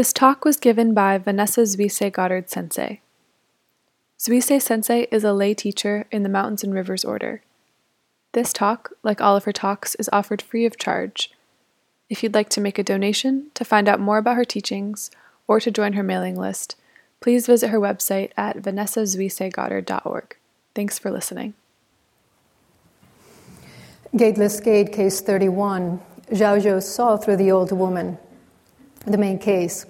This talk was given by Vanessa Zuisei Goddard Sensei. Zuisei Sensei is a lay teacher in the Mountains and Rivers Order. This talk, like all of her talks, is offered free of charge. If you'd like to make a donation, to find out more about her teachings, or to join her mailing list, please visit her website at vanessazuisegoddard.org. Thanks for listening. Gateless Gate, case 31. Zhao Zhou saw through the old woman. The main case.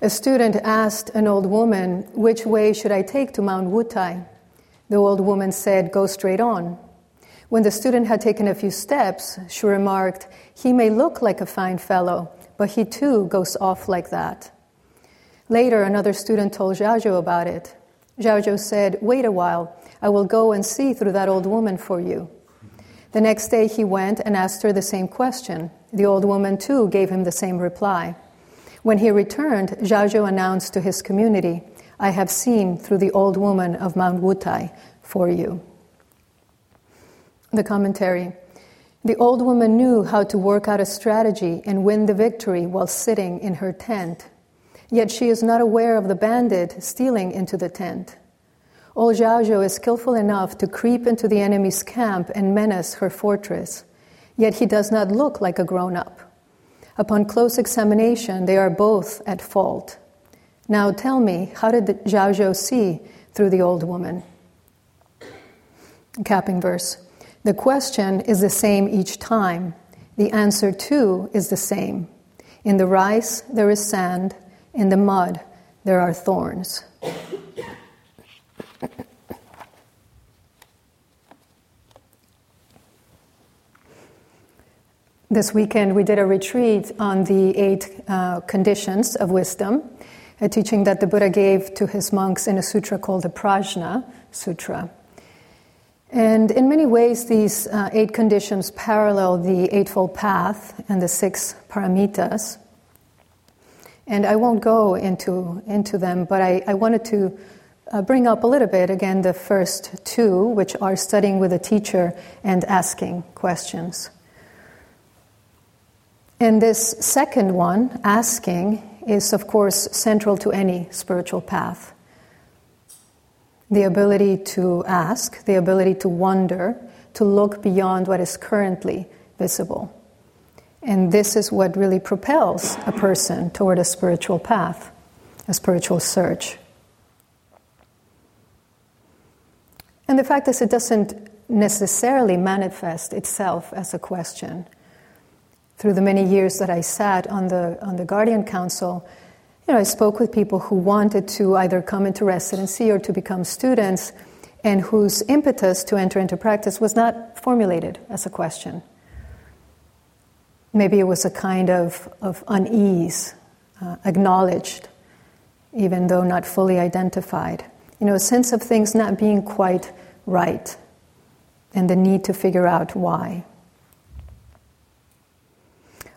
A student asked an old woman, Which way should I take to Mount Wutai? The old woman said, Go straight on. When the student had taken a few steps, she remarked, He may look like a fine fellow, but he too goes off like that. Later, another student told Zhao about it. Zhao said, Wait a while, I will go and see through that old woman for you. The next day he went and asked her the same question. The old woman too gave him the same reply. When he returned, Zhao Zhou announced to his community, I have seen through the old woman of Mount Wutai for you. The commentary. The old woman knew how to work out a strategy and win the victory while sitting in her tent. Yet she is not aware of the bandit stealing into the tent. Old Zhao Zhou is skillful enough to creep into the enemy's camp and menace her fortress, yet he does not look like a grown up. Upon close examination, they are both at fault. Now tell me, how did Zhao Zhou see through the old woman? Capping verse. The question is the same each time. The answer, too, is the same. In the rice, there is sand. In the mud, there are thorns. This weekend, we did a retreat on the eight uh, conditions of wisdom, a teaching that the Buddha gave to his monks in a sutra called the Prajna Sutra. And in many ways, these uh, eight conditions parallel the Eightfold Path and the six paramitas. And I won't go into, into them, but I, I wanted to uh, bring up a little bit again the first two, which are studying with a teacher and asking questions. And this second one, asking, is of course central to any spiritual path. The ability to ask, the ability to wonder, to look beyond what is currently visible. And this is what really propels a person toward a spiritual path, a spiritual search. And the fact is, it doesn't necessarily manifest itself as a question through the many years that I sat on the, on the Guardian Council, you know, I spoke with people who wanted to either come into residency or to become students and whose impetus to enter into practice was not formulated as a question. Maybe it was a kind of, of unease, uh, acknowledged, even though not fully identified. You know, a sense of things not being quite right and the need to figure out why.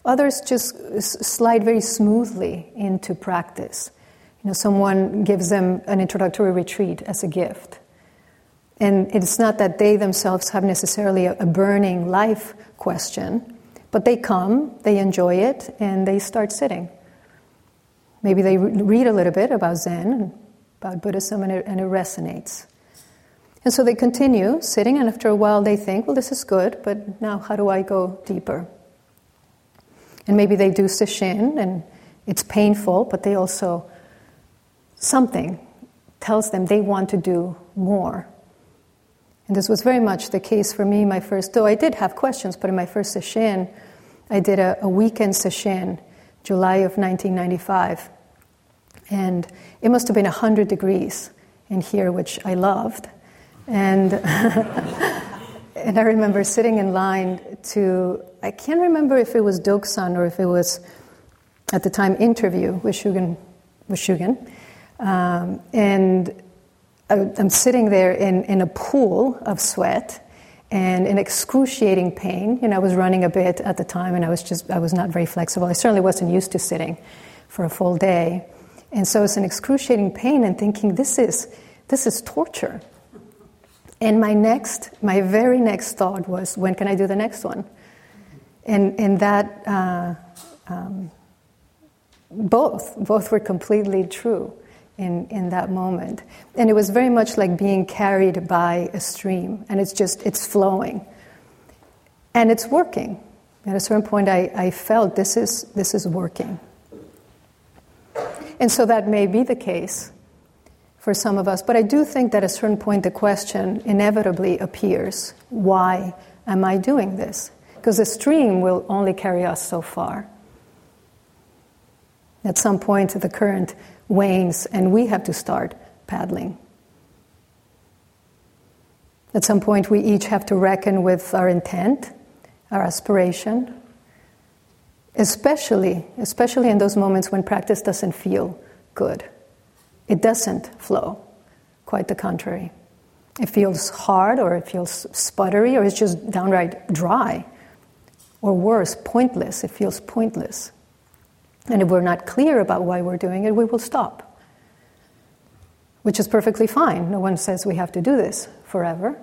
Others just slide very smoothly into practice. You know, someone gives them an introductory retreat as a gift. And it's not that they themselves have necessarily a, burning life question, but they come, they enjoy it, and they start sitting. Maybe they read a little bit about Zen about Buddhism, and it, and it resonates. And so they continue sitting, and after a while they think, well, this is good, but now how do I go deeper? And maybe they do sesshin and it's painful, but they also, something tells them they want to do more. And this was very much the case for me, my first, though I did have questions, but in my first sesshin, I did a, a weekend sesshin, July of 1995. And it must have been 100 degrees in here, which I loved. And and I remember sitting in line to, I can't remember if it was Dokusan or if it was at the time interview with Shugen. With Shugen. Um, and I, am sitting there in, in a pool of sweat and in excruciating pain. You know, I was running a bit at the time and I was just, I was not very flexible. I certainly wasn't used to sitting for a full day. And so it's an excruciating pain and thinking, this is, this is torture. And my next, my very next thought was, when can I do the next one? And, and that, uh, um, both, both were completely true in, in that moment. And it was very much like being carried by a stream, and it's just, it's flowing. And it's working. At a certain point, I, I felt this is, this is working. And so that may be the case for some of us, but I do think that at a certain point the question inevitably appears why am I doing this? Because the stream will only carry us so far. At some point, the current wanes and we have to start paddling. At some point, we each have to reckon with our intent, our aspiration, especially, especially in those moments when practice doesn't feel good. It doesn't flow, quite the contrary. It feels hard, or it feels sputtery, or it's just downright dry, or worse, pointless. It feels pointless. And if we're not clear about why we're doing it, we will stop. Which is perfectly fine. No one says we have to do this forever.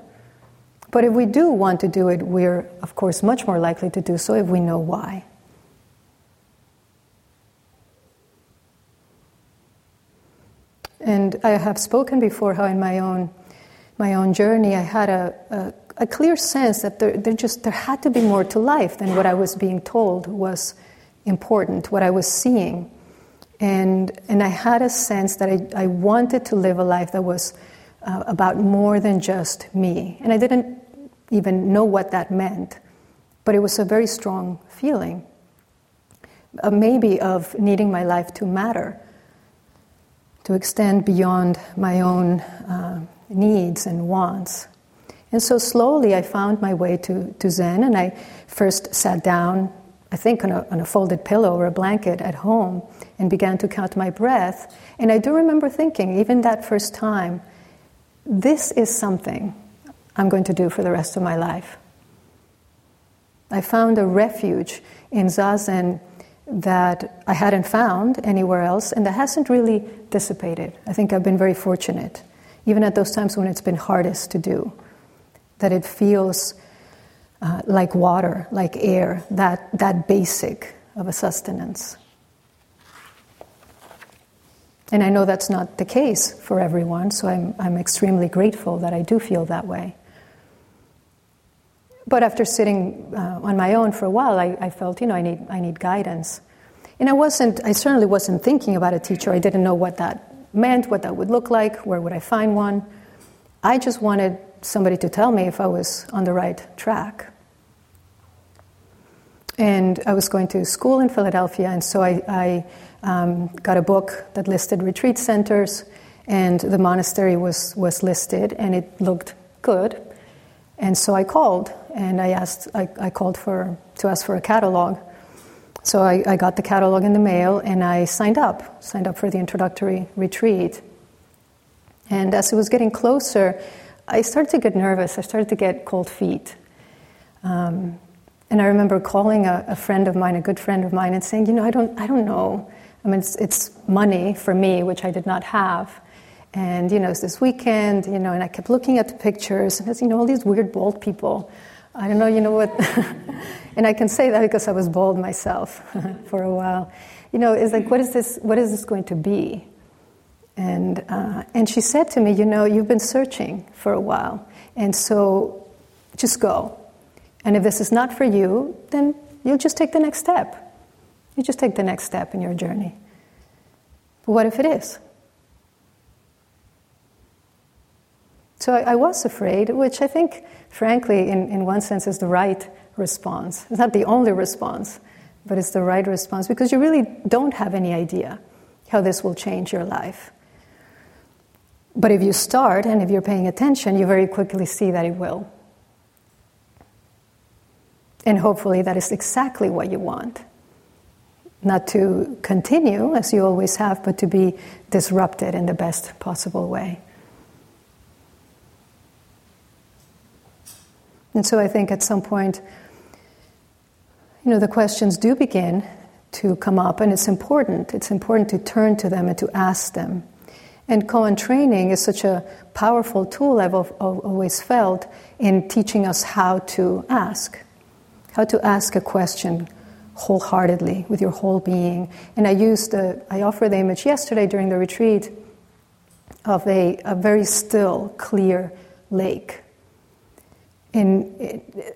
But if we do want to do it, we're, of course, much more likely to do so if we know why. I have spoken before how in my own, my own journey I had a, a, a clear sense that there, there, just, there had to be more to life than what I was being told was important, what I was seeing. And, and I had a sense that I, I wanted to live a life that was uh, about more than just me. And I didn't even know what that meant, but it was a very strong feeling. Uh, maybe of needing my life to matter, to extend beyond my own uh, needs and wants. And so slowly I found my way to, to Zen, and I first sat down I think, on a, on a, folded pillow or a blanket at home and began to count my breath. And I do remember thinking, even that first time, this is something I'm going to do for the rest of my life. I found a refuge in Zazen that I hadn't found anywhere else and that hasn't really dissipated. I think I've been very fortunate, even at those times when it's been hardest to do, that it feels uh, like water, like air, that, that basic of a sustenance. And I know that's not the case for everyone, so I'm, I'm extremely grateful that I do feel that way. But after sitting uh, on my own for a while, I, I, felt, you know, I need, I need guidance. And I wasn't, I certainly wasn't thinking about a teacher. I didn't know what that meant, what that would look like, where would I find one. I just wanted somebody to tell me if I was on the right track. And I was going to school in Philadelphia, and so I, I um, got a book that listed retreat centers, and the monastery was, was listed, and it looked good. And so I called, and I asked, I, I called for, to ask for a catalog. So I, I got the catalog in the mail, and I signed up, signed up for the introductory retreat. And as it was getting closer, I started to get nervous. I started to get cold feet. Um, and I remember calling a, a, friend of mine, a good friend of mine, and saying, you know, I don't, I don't know. I mean, it's, it's money for me, which I did not have. And, you know, it's this weekend, you know, and I kept looking at the pictures, and it's, you know, all these weird bald people. I don't know, you know what? and I can say that because I was bald myself for a while. You know, it's like, what is this, what is this going to be? And, uh, and she said to me, you know, you've been searching for a while, and so just go. And if this is not for you, then you'll just take the next step. You just take the next step in your journey. But what if it is? So I, I was afraid, which I think, frankly, in, in one sense, is the right response. It's not the only response, but it's the right response because you really don't have any idea how this will change your life. But if you start and if you're paying attention, you very quickly see that it will. And hopefully, that is exactly what you want. Not to continue as you always have, but to be disrupted in the best possible way. And so I think at some point, you know, the questions do begin to come up, and it's important. It's important to turn to them and to ask them. And koan training is such a powerful tool I've always felt in teaching us how to ask how to ask a question wholeheartedly with your whole being. And I used the, I offered the image yesterday during the retreat of a, a very still, clear lake. In,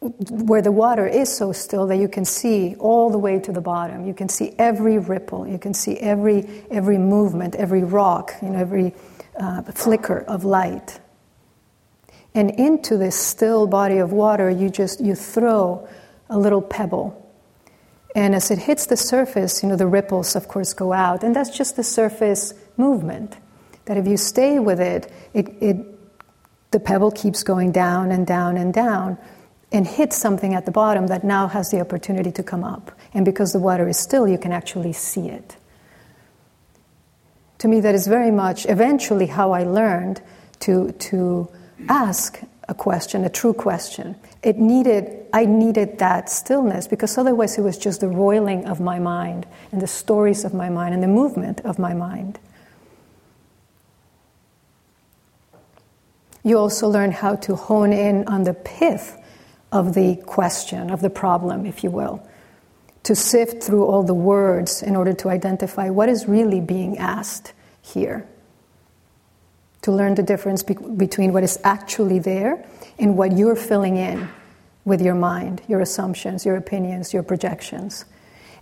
where the water is so still that you can see all the way to the bottom. You can see every ripple. You can see every every movement, every rock, you know, every uh, flicker of light. And into this still body of water, you just you throw a little pebble. And as it hits the surface, you know, the ripples, of course, go out. And that's just the surface movement. That if you stay with it, it, it the pebble keeps going down and down and down and hits something at the bottom that now has the opportunity to come up. And because the water is still, you can actually see it. To me, that is very much eventually how I learned to, to ask a question, a true question. It needed, I needed that stillness because otherwise it was just the roiling of my mind and the stories of my mind and the movement of my mind. You also learn how to hone in on the pith of the question, of the problem, if you will, to sift through all the words in order to identify what is really being asked here. To learn the difference be- between what is actually there and what you're filling in with your mind, your assumptions, your opinions, your projections.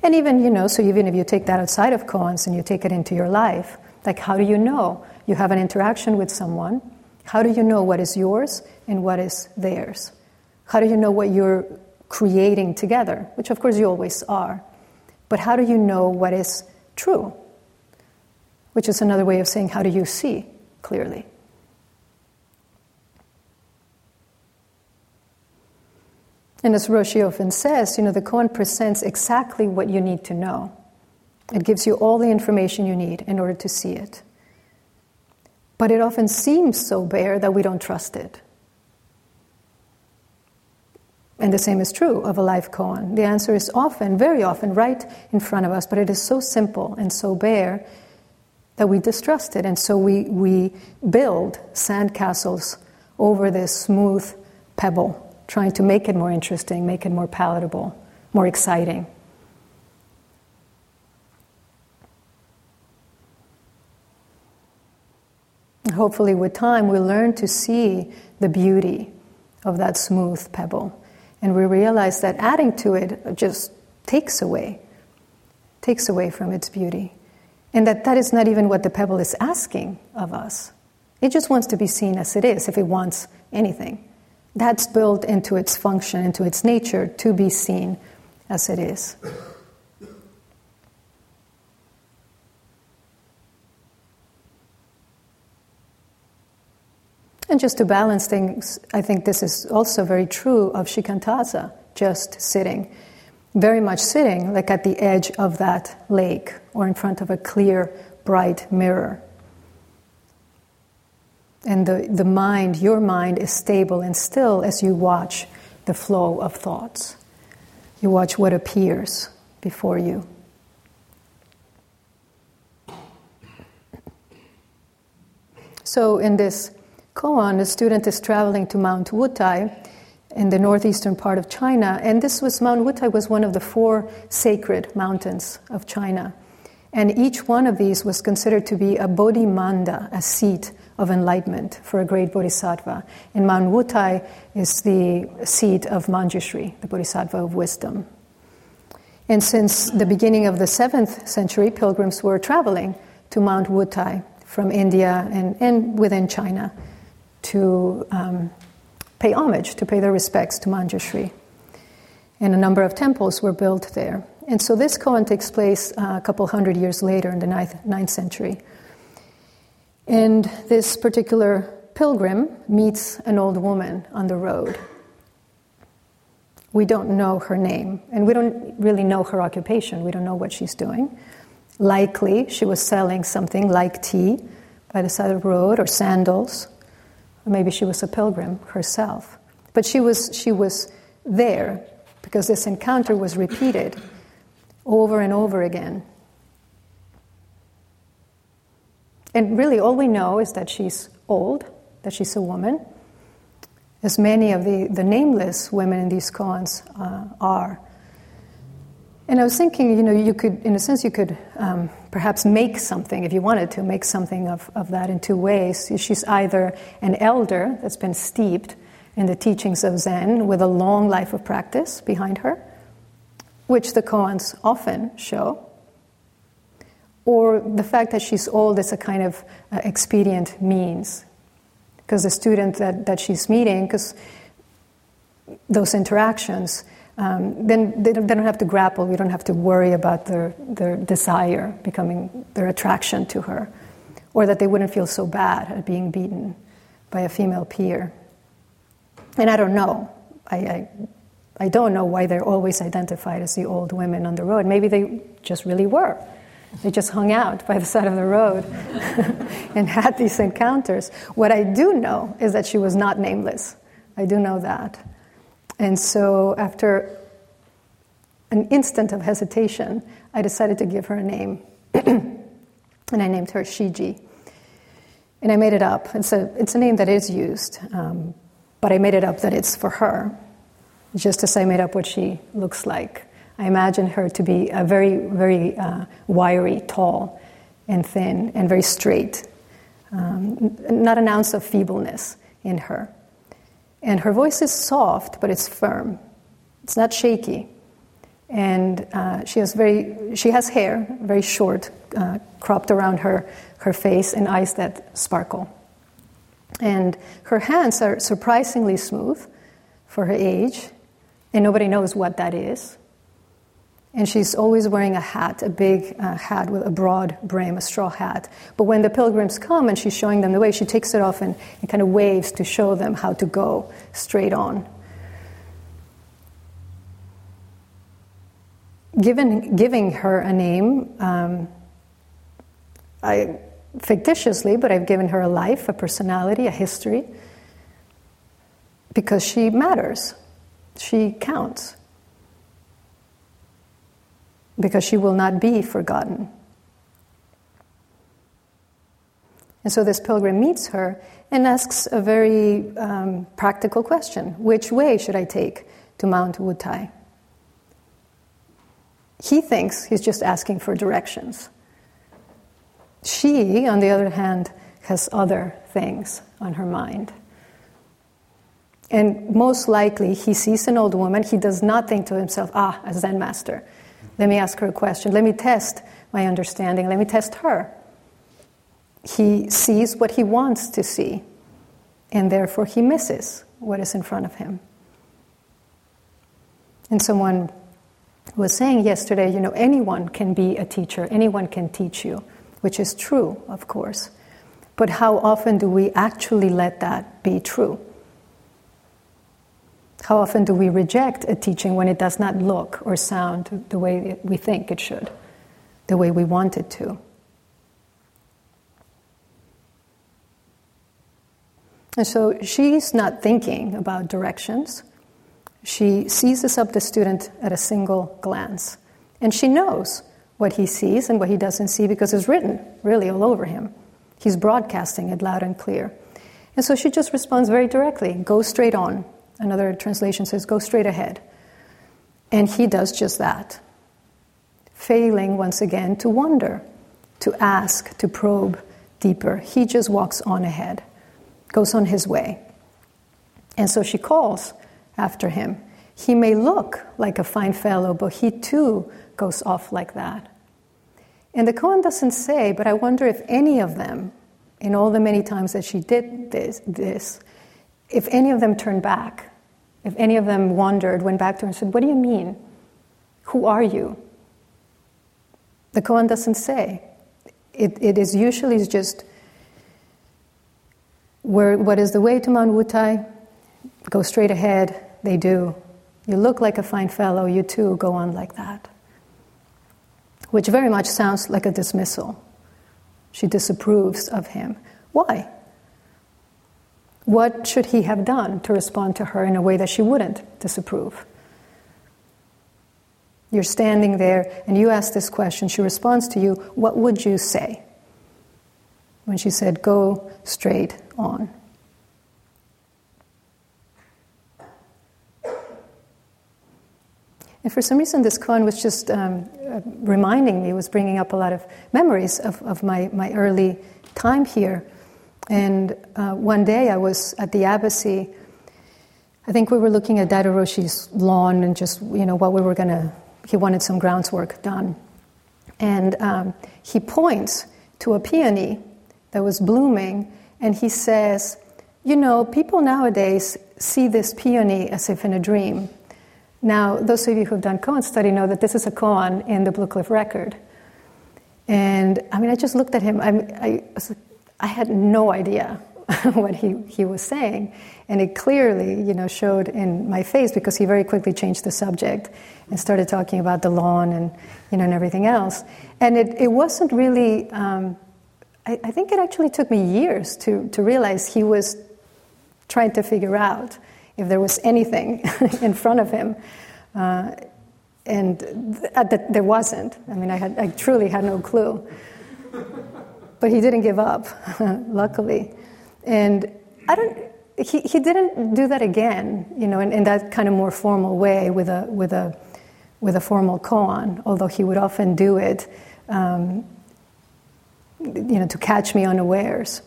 And even, you know, so even if you take that outside of koans and you take it into your life, like how do you know you have an interaction with someone? How do you know what is yours and what is theirs? How do you know what you're creating together? Which, of course, you always are. But how do you know what is true? Which is another way of saying, how do you see clearly? And as Roshi often says, you know, the koan presents exactly what you need to know. It gives you all the information you need in order to see it. But it often seems so bare that we don't trust it. And the same is true of a life koan. The answer is often, very often, right in front of us, but it is so simple and so bare that we distrust it. And so we, we build sandcastles over this smooth pebble, trying to make it more interesting, make it more palatable, more exciting. Hopefully, with time, we learn to see the beauty of that smooth pebble and we realize that adding to it just takes away, takes away from its beauty. And that that is not even what the pebble is asking of us. It just wants to be seen as it is, if it wants anything. That's built into its function, into its nature, to be seen as it is. And just to balance things, I think this is also very true of Shikantaza, just sitting. Very much sitting, like at the edge of that lake or in front of a clear, bright mirror. And the, the mind, your mind, is stable and still as you watch the flow of thoughts. You watch what appears before you. So, in this koan, a student is traveling to Mount Wutai in the northeastern part of China, and this was Mount Wutai was one of the four sacred mountains of China. And each one of these was considered to be a bodhimanda, a seat of enlightenment for a great bodhisattva. And Mount Wutai is the seat of Manjushri, the bodhisattva of wisdom. And since the beginning of the 7th century, pilgrims were traveling to Mount Wutai from India and, and within China to um, pay homage, to pay their respects to Manjushri. And a number of temples were built there. And so this koan takes place uh, a couple hundred years later in the ninth, ninth century. And this particular pilgrim meets an old woman on the road. We don't know her name, and we don't really know her occupation. We don't know what she's doing. Likely, she was selling something like tea by the side of the road or sandals. Maybe she was a pilgrim herself. But she was, she was there because this encounter was repeated over and over again. And really, all we know is that she's old, that she's a woman, as many of the, the nameless women in these koans uh, are. And I was thinking, you know, you could, in a sense, you could um, perhaps make something, if you wanted to, make something of, of that in two ways. She's either an elder that's been steeped in the teachings of Zen with a long life of practice behind her, which the koans often show, or the fact that she's old is a kind of uh, expedient means. Because the student that, that she's meeting, because those interactions, um, then they don't, they don't, have to grapple, we don't have to worry about their, their desire becoming their attraction to her, or that they wouldn't feel so bad at being beaten by a female peer. And I don't know. I, I, I don't know why they're always identified as the old women on the road. Maybe they just really were. They just hung out by the side of the road and had these encounters. What I do know is that she was not nameless. I do know that. And so, after an instant of hesitation, I decided to give her a name. and I named her Shiji. And I made it up. It's a, it's a name that is used, um, but I made it up that it's for her, just as I made up what she looks like. I imagine her to be a very, very uh, wiry, tall, and thin, and very straight. Um, not an ounce of feebleness in her. And her voice is soft, but it's firm. It's not shaky. And uh, she has very, she has hair, very short, uh, cropped around her, her face, and eyes that sparkle. And her hands are surprisingly smooth for her age, and nobody knows what that is. And she's always wearing a hat, a big uh, hat with a broad brim, a straw hat. But when the pilgrims come and she's showing them the way, she takes it off and, and kind of waves to show them how to go straight on. Given, giving her a name, um, I, fictitiously, but I've given her a life, a personality, a history, because she matters. She counts because she will not be forgotten. And so this pilgrim meets her and asks a very um, practical question Which way should I take to Mount Wutai? He thinks he's just asking for directions. She, on the other hand, has other things on her mind. And most likely, he sees an old woman. He does not think to himself, ah, a Zen master. Let me ask her a question. Let me test my understanding. Let me test her. He sees what he wants to see, and therefore he misses what is in front of him. And someone was saying yesterday, you know, anyone can be a teacher, anyone can teach you, which is true, of course. But how often do we actually let that be true? How often do we reject a teaching when it does not look or sound the way we think it should, the way we want it to? And so she's not thinking about directions. She seizes up the student at a single glance. And she knows what he sees and what he doesn't see because it's written really all over him. He's broadcasting it loud and clear. And so she just responds very directly go straight on. Another translation says, go straight ahead. And he does just that, failing once again to wonder, to ask, to probe deeper. He just walks on ahead, goes on his way. And so she calls after him. He may look like a fine fellow, but he too goes off like that. And the koan doesn't say, but I wonder if any of them, in all the many times that she did this, this if any of them turned back, if any of them wandered, went back to her and said, What do you mean? Who are you? The koan doesn't say. It, it is usually just where, what is the way to Mount Wutai? Go straight ahead. They do. You look like a fine fellow, you too go on like that. Which very much sounds like a dismissal. She disapproves of him. Why? What should he have done to respond to her in a way that she wouldn't disapprove? You're standing there and you ask this question. She responds to you, What would you say? When she said, Go straight on. And for some reason, this koan was just um, reminding me, was bringing up a lot of memories of, of my, my early time here. And uh, one day I was at the Abbacy. I think we were looking at Daido Roshi's lawn and just, you know, what we were going to, he wanted some groundswork done. And um, he points to a peony that was blooming and he says, You know, people nowadays see this peony as if in a dream. Now, those of you who've done koan study know that this is a koan in the Blue Cliff record. And I mean, I just looked at him. I, I, I had no idea what he, he was saying. And it clearly, you know, showed in my face because he very quickly changed the subject and started talking about the lawn and, you know, and everything else. And it, it wasn't really, um, I, I think it actually took me years to, to realize he was trying to figure out if there was anything in front of him. Uh, and th- uh, that there wasn't. I mean, I, had, I truly had no clue. But he didn't give up, luckily. And I don't, he, he didn't do that again, you know, in, in that kind of more formal way with a, with a, with a formal koan, although he would often do it, um, you know, to catch me unawares.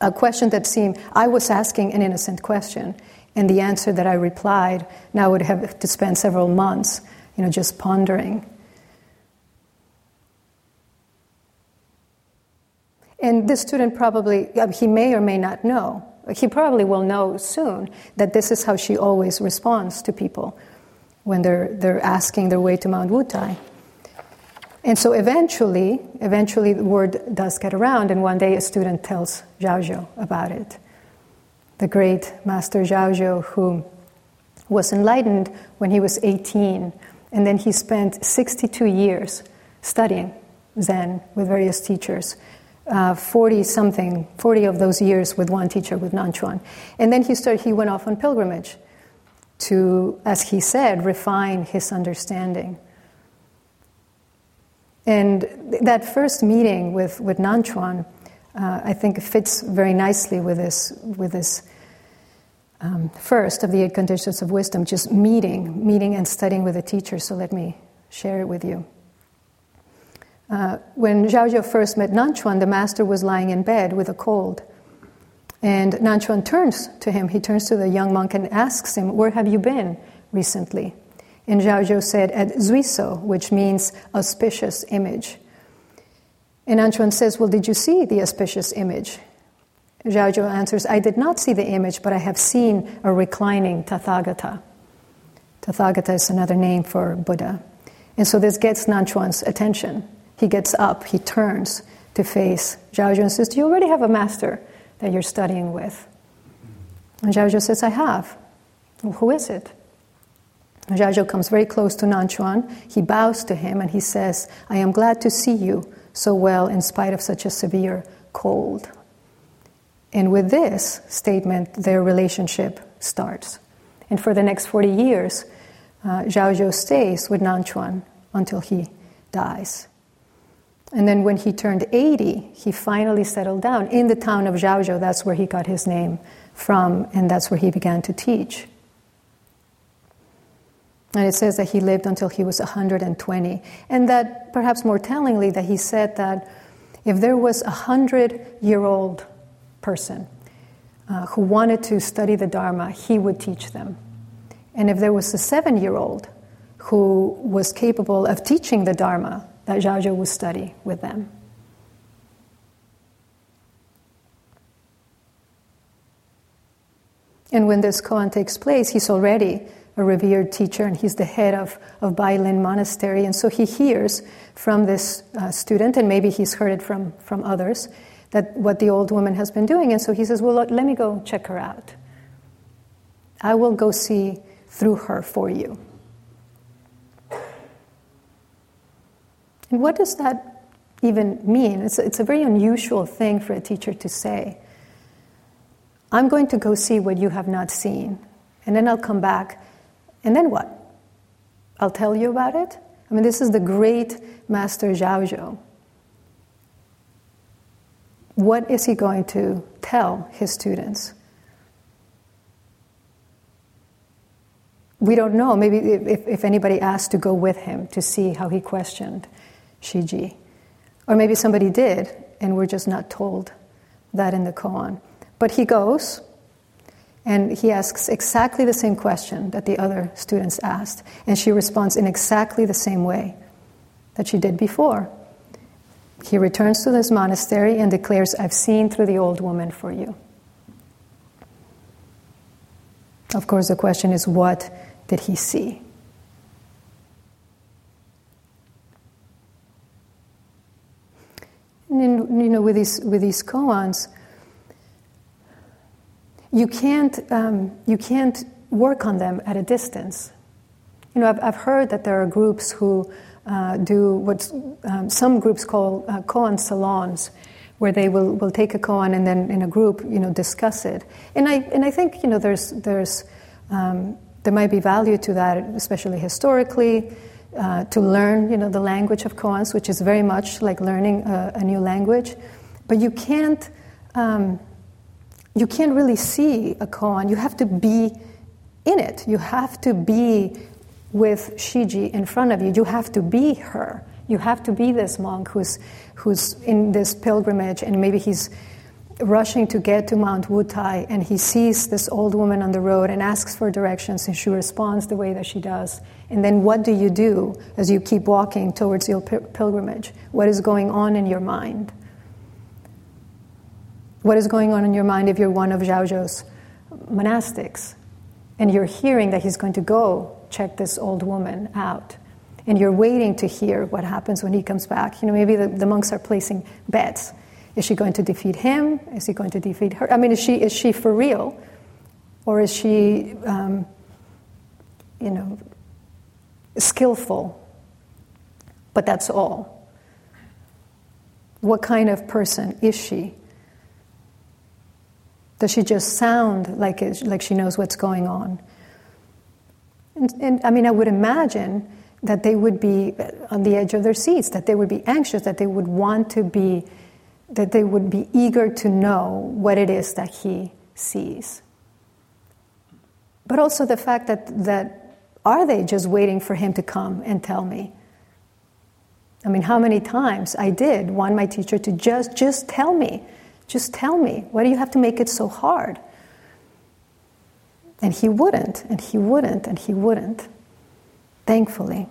A question that seemed, I was asking an innocent question, and the answer that I replied now would have to spend several months, you know, just pondering. And this student probably, he may or may not know, he probably will know soon that this is how she always responds to people when they're, they're asking their way to Mount Wutai. And so eventually, eventually the word does get around, and one day a student tells Zhao about it the great Master Zhao who was enlightened when he was 18, and then he spent 62 years studying Zen with various teachers. 40 uh, something, 40 of those years with one teacher, with Nanchuan. And then he started, he went off on pilgrimage to, as he said, refine his understanding. And that first meeting with, with Nanchuan, uh, I think fits very nicely with this, with this um, first of the eight conditions of wisdom, just meeting, meeting and studying with a teacher. So let me share it with you. Uh, when Zhao first met Nanchuan, the master was lying in bed with a cold. And Nanchuan turns to him, he turns to the young monk and asks him, Where have you been recently? And Zhao said, At Zuiso, which means auspicious image. And Nanchuan says, Well, did you see the auspicious image? Zhao answers, I did not see the image, but I have seen a reclining Tathagata. Tathagata is another name for Buddha. And so this gets Nanchuan's attention. He gets up, he turns to face Zhao and says, Do you already have a master that you're studying with? And Zhao says, I have. Well, who is it? Zhao comes very close to Nanchuan. He bows to him and he says, I am glad to see you so well in spite of such a severe cold. And with this statement, their relationship starts. And for the next 40 years, uh, Zhao Zhou stays with Nanchuan until he dies. And then when he turned 80, he finally settled down in the town of Zhaozhou. That's where he got his name from, and that's where he began to teach. And it says that he lived until he was 120. And that, perhaps more tellingly, that he said that if there was a hundred year old person uh, who wanted to study the Dharma, he would teach them. And if there was a seven year old who was capable of teaching the Dharma, that Zhao will study with them. And when this koan takes place, he's already a revered teacher and he's the head of, of Bailin Monastery. And so he hears from this uh, student, and maybe he's heard it from, from others, that what the old woman has been doing. And so he says, Well, let me go check her out. I will go see through her for you. And what does that even mean? It's it's a very unusual thing for a teacher to say. I'm going to go see what you have not seen, and then I'll come back, and then what? I'll tell you about it? I mean, this is the great Master Zhao what is he going to tell his students? we don't know. Maybe if, if anybody asked to go with him to see how he questioned Shiji. Or maybe somebody did, and we're just not told that in the koan. But he goes, and he asks exactly the same question that the other students asked, and she responds in exactly the same way that she did before. He returns to this monastery and declares, I've seen through the old woman for you. Of course, the question is, what did he see? And in, you know, with these, with these koans, you can't, um, you can't work on them at a distance. You know, I've, I've heard that there are groups who uh, do what um, some groups call uh, koan salons, where they will, will take a koan and then in a group, you know, discuss it. And I, and I think, you know, there's, there's, um, there might be value to that, especially historically, uh, to learn, you know, the language of koans, which is very much like learning a, a new language. But you can't, um, you can't really see a koan. You have to be in it. You have to be with Shiji in front of you. You have to be her. You have to be this monk who's, who's in this pilgrimage and maybe he's rushing to get to Mount Wutai and he sees this old woman on the road and asks for directions and she responds the way that she does. And then what do you do as you keep walking towards your pilgrimage? What is going on in your mind? What is going on in your mind if you're one of Zhaozhou's monastics and you're hearing that he's going to go check this old woman out. And you're waiting to hear what happens when he comes back. You know, maybe the, the monks are placing bets. Is she going to defeat him? Is he going to defeat her? I mean, is she, is she for real? Or is she, um, you know, skillful? But that's all. What kind of person is she? Does she just sound like, it, like she knows what's going on? And, and I mean, I would imagine that they would be on the edge of their seats, that they would be anxious, that they would want to be, that they would be eager to know what it is that he sees. But also the fact that, that are they just waiting for him to come and tell me? I mean, how many times I did want my teacher to just, just tell me, just tell me. Why do you have to make it so hard? And he wouldn't, and he wouldn't, and he wouldn't, thankfully.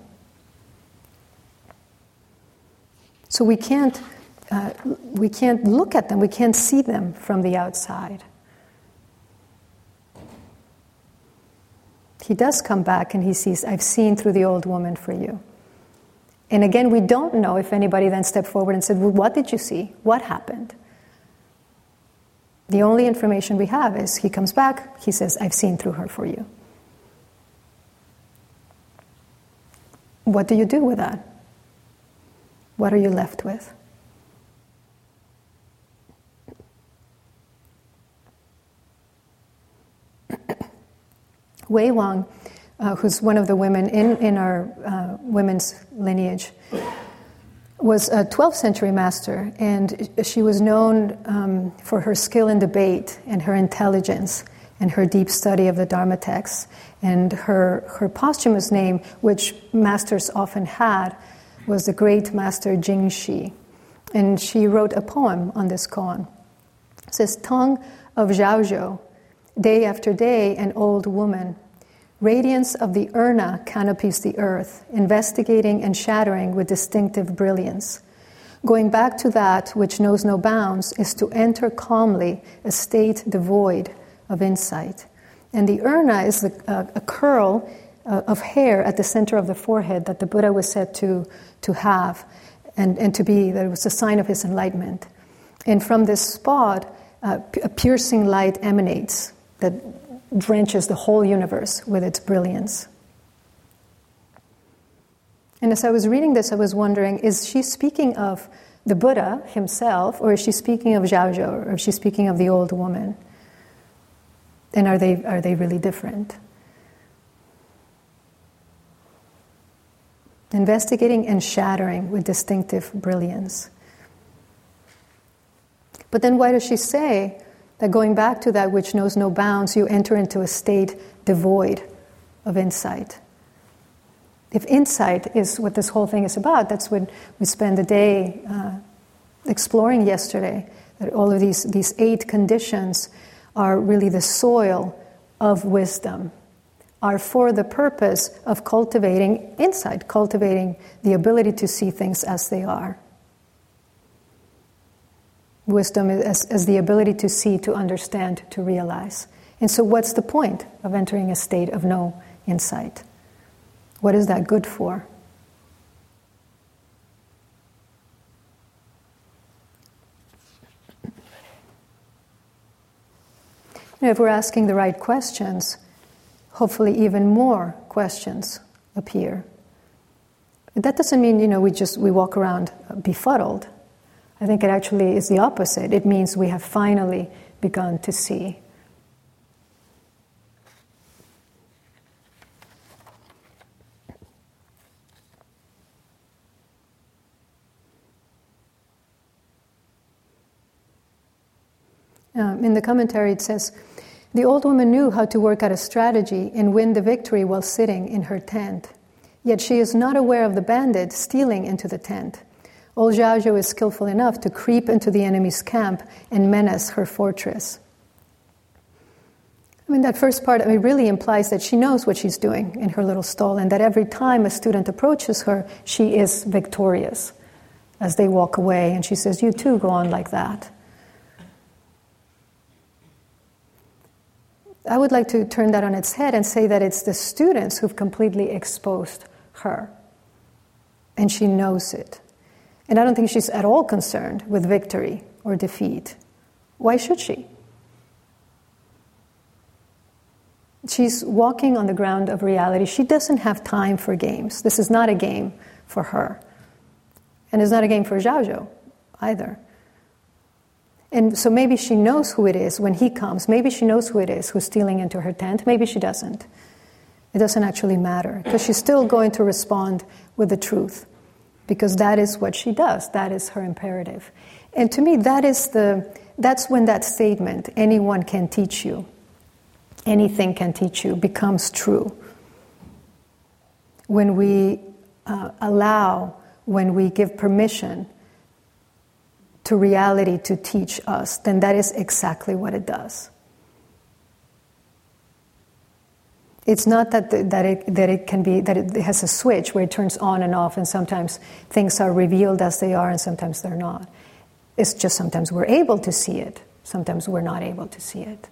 So we can't, uh, we can't look at them, we can't see them from the outside. He does come back and he sees, I've seen through the old woman for you. And again, we don't know if anybody then stepped forward and said, Well, what did you see? What happened? The only information we have is he comes back, he says, I've seen through her for you. What do you do with that? What are you left with? Wei Wang, uh, who's one of the women in, in our uh, women's lineage, was a 12th century master, and she was known um, for her skill in debate and her intelligence and her deep study of the Dharma texts. And her, her posthumous name, which masters often had, was the great master Jing Shi. And she wrote a poem on this koan. It says, Tongue of Zhaozhou, day after day, an old woman Radiance of the urna canopies the earth, investigating and shattering with distinctive brilliance. Going back to that which knows no bounds is to enter calmly a state devoid of insight. And the urna is a curl uh, of hair at the center of the forehead that the Buddha was said to, to have and, and to be, that it was a sign of his enlightenment. And from this spot, uh, a piercing light emanates that drenches the whole universe with its brilliance. And as I was reading this, I was wondering is she speaking of the Buddha himself, or is she speaking of Zhaozhou, or is she speaking of the old woman? And are they, are they really different? Investigating and shattering with distinctive brilliance. But then why does she say that going back to that which knows no bounds, you enter into a state devoid of insight. If insight is what this whole thing is about, that's what we spent the day uh, exploring yesterday. That all of these, these eight conditions are really the soil of wisdom, are for the purpose of cultivating insight, cultivating the ability to see things as they are. Wisdom as, as the ability to see, to understand, to realize. And so, what's the point of entering a state of no insight? What is that good for? You know, if we're asking the right questions, hopefully even more questions appear. That doesn't mean, you know, we just we walk around befuddled. I think it actually is the opposite. It means we have finally begun to see. Um, in the commentary, it says, The old woman knew how to work out a strategy and win the victory while sitting in her tent. Yet she is not aware of the bandit stealing into the tent. Old Zhaozhou is skillful enough to creep into the enemy's camp and menace her fortress. I mean, that first part I mean, really implies that she knows what she's doing in her little stall and that every time a student approaches her, she is victorious as they walk away. And she says, You too go on like that. I would like to turn that on its head and say that it's the students who've completely exposed her. And she knows it. And I don't think she's at all concerned with victory or defeat. Why should she? She's walking on the ground of reality. She doesn't have time for games. This is not a game for her. And it's not a game for Zhaozhou either. And so maybe she knows who it is when he comes. Maybe she knows who it is who's stealing into her tent. Maybe she doesn't. It doesn't actually matter because she's still going to respond with the truth because that is what she does. That is her imperative. And to me, that is the, that's when that statement, anyone can teach you, anything can teach you, becomes true. When we uh, allow, when we give permission to reality to teach us, then that is exactly what it does. It's not that, the, that, it, that it can be, that it has a switch where it turns on and off, and sometimes things are revealed as they are, and sometimes they're not. It's just sometimes we're able to see it, sometimes we're not able to see it.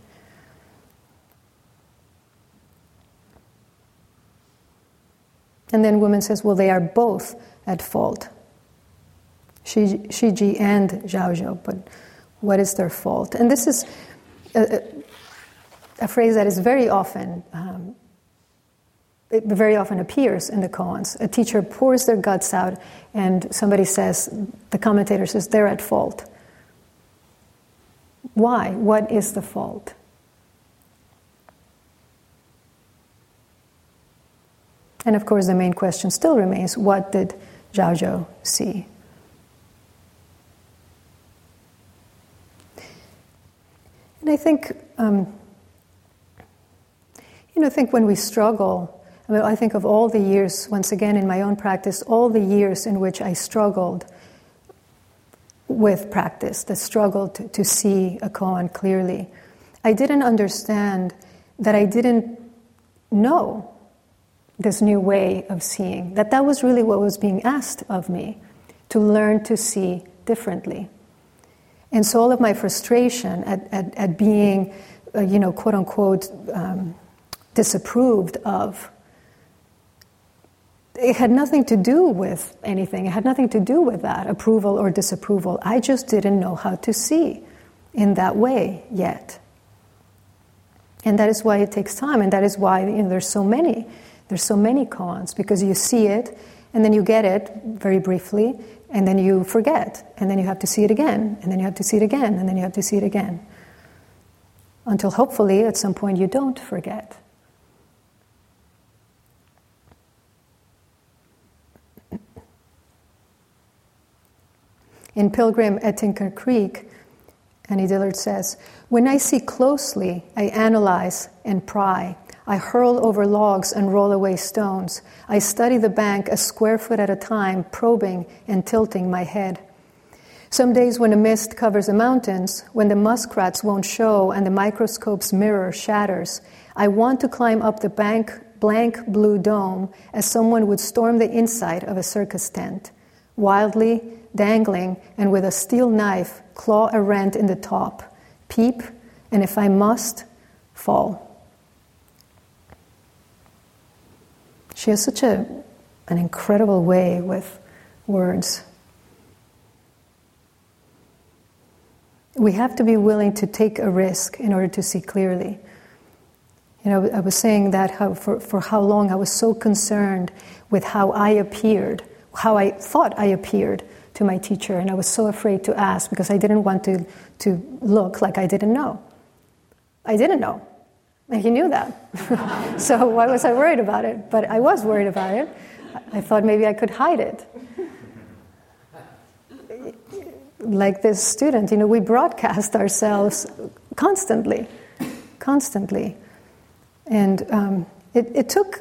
And then woman says, well, they are both at fault. Shiji and Zhaozhou, but what is their fault? And this is a, a phrase that is very often, um, it very often appears in the koans. A teacher pours their guts out, and somebody says, the commentator says, they're at fault. Why? What is the fault? And of course, the main question still remains what did Zhaozhou see? And I think, um, you know, I think when we struggle, I mean, I think of all the years, once again, in my own practice, all the years in which I struggled with practice, that struggled to, to see a koan clearly. I didn't understand that I didn't know this new way of seeing, that that was really what was being asked of me, to learn to see differently. And so all of my frustration at, at, at being, uh, you know, quote unquote, um, disapproved of, it had nothing to do with anything. It had nothing to do with that, approval or disapproval. I just didn't know how to see in that way yet. And that is why it takes time, and that is why you know, there's so many. There's so many koans, because you see it, and then you get it very briefly, and then you forget, and then you have to see it again, and then you have to see it again, and then you have to see it again. Until hopefully at some point you don't forget. In Pilgrim at Tinker Creek, Annie Dillard says, When I see closely, I analyze and pry. I hurl over logs and roll away stones. I study the bank a square foot at a time, probing and tilting my head. Some days when a mist covers the mountains, when the muskrats won't show and the microscope's mirror shatters, I want to climb up the bank, blank blue dome as someone would storm the inside of a circus tent, wildly, dangling, and with a steel knife claw a rent in the top, peep, and if I must, fall. She has such a, an incredible way with words. We have to be willing to take a risk in order to see clearly. You know, I was saying that how, for, for how long I was so concerned with how I appeared, how I thought I appeared to my teacher, and I was so afraid to ask because I didn't want to, to look like I didn't know. I didn't know. And he knew that. so why was I worried about it? But I was worried about it. I thought maybe I could hide it. Like this student, you know, we broadcast ourselves constantly, constantly. And um, it, it took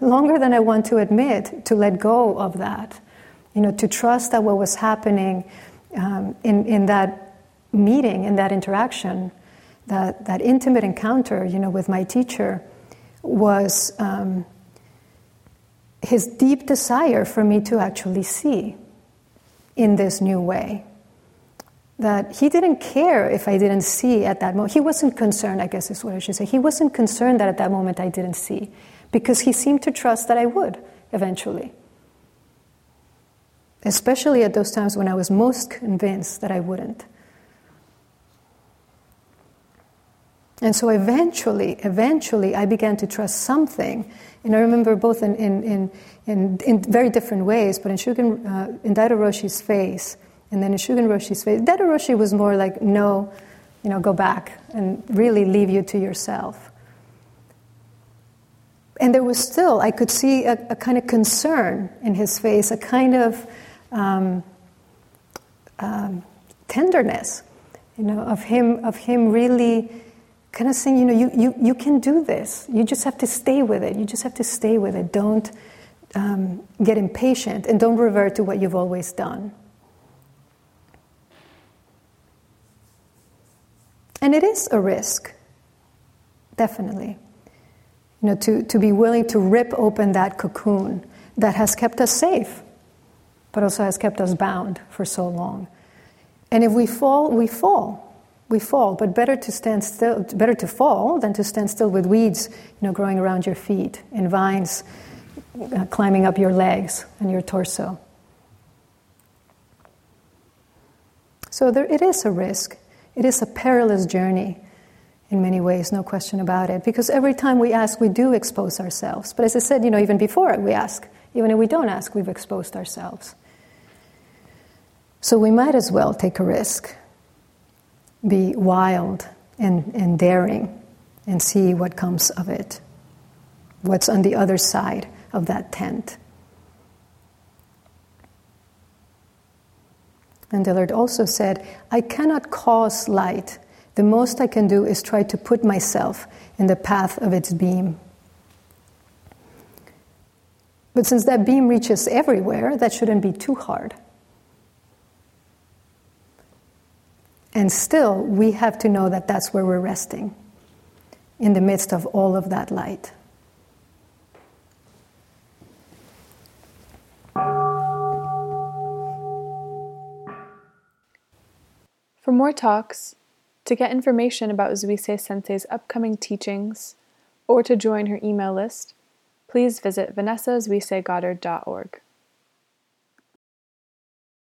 longer than I want to admit to let go of that. You know, to trust that what was happening um, in, in that meeting, in that interaction, that, that intimate encounter, you know, with my teacher was um, his deep desire for me to actually see in this new way. That he didn't care if I didn't see at that moment. He wasn't concerned, I guess is what I should say. He wasn't concerned that at that moment I didn't see because he seemed to trust that I would eventually. Especially at those times when I was most convinced that I wouldn't. And so eventually, eventually, I began to trust something. And I remember both in, in, in, in, in very different ways, but in, Shugen, uh, in Daido Roshi's face, and then in Shugen Roshi's face, Daido Roshi was more like, no, you know, go back and really leave you to yourself. And there was still, I could see a, a kind of concern in his face, a kind of um, um, tenderness, you know, of him, of him really kind of saying, you know, you, you, you can do this. You just have to stay with it. You just have to stay with it. Don't um, get impatient and don't revert to what you've always done. And it is a risk, definitely. You know, to, to be willing to rip open that cocoon that has kept us safe, but also has kept us bound for so long. And if we fall, we fall we fall. But better to stand still, better to fall than to stand still with weeds, you know, growing around your feet and vines uh, climbing up your legs and your torso. So there, it is a risk. It is a perilous journey in many ways, no question about it. Because every time we ask, we do expose ourselves. But as I said, you know, even before we ask, even if we don't ask, we've exposed ourselves. So we might as well take a risk be wild and, and daring and see what comes of it, what's on the other side of that tent. And Dillard also said, I cannot cause light. The most I can do is try to put myself in the path of its beam. But since that beam reaches everywhere, that shouldn't be too hard. And still, we have to know that that's where we're resting in the midst of all of that light. For more talks, to get information about Zuisei Sensei's upcoming teachings, or to join her email list, please visit vanessazuiseigoddard.org.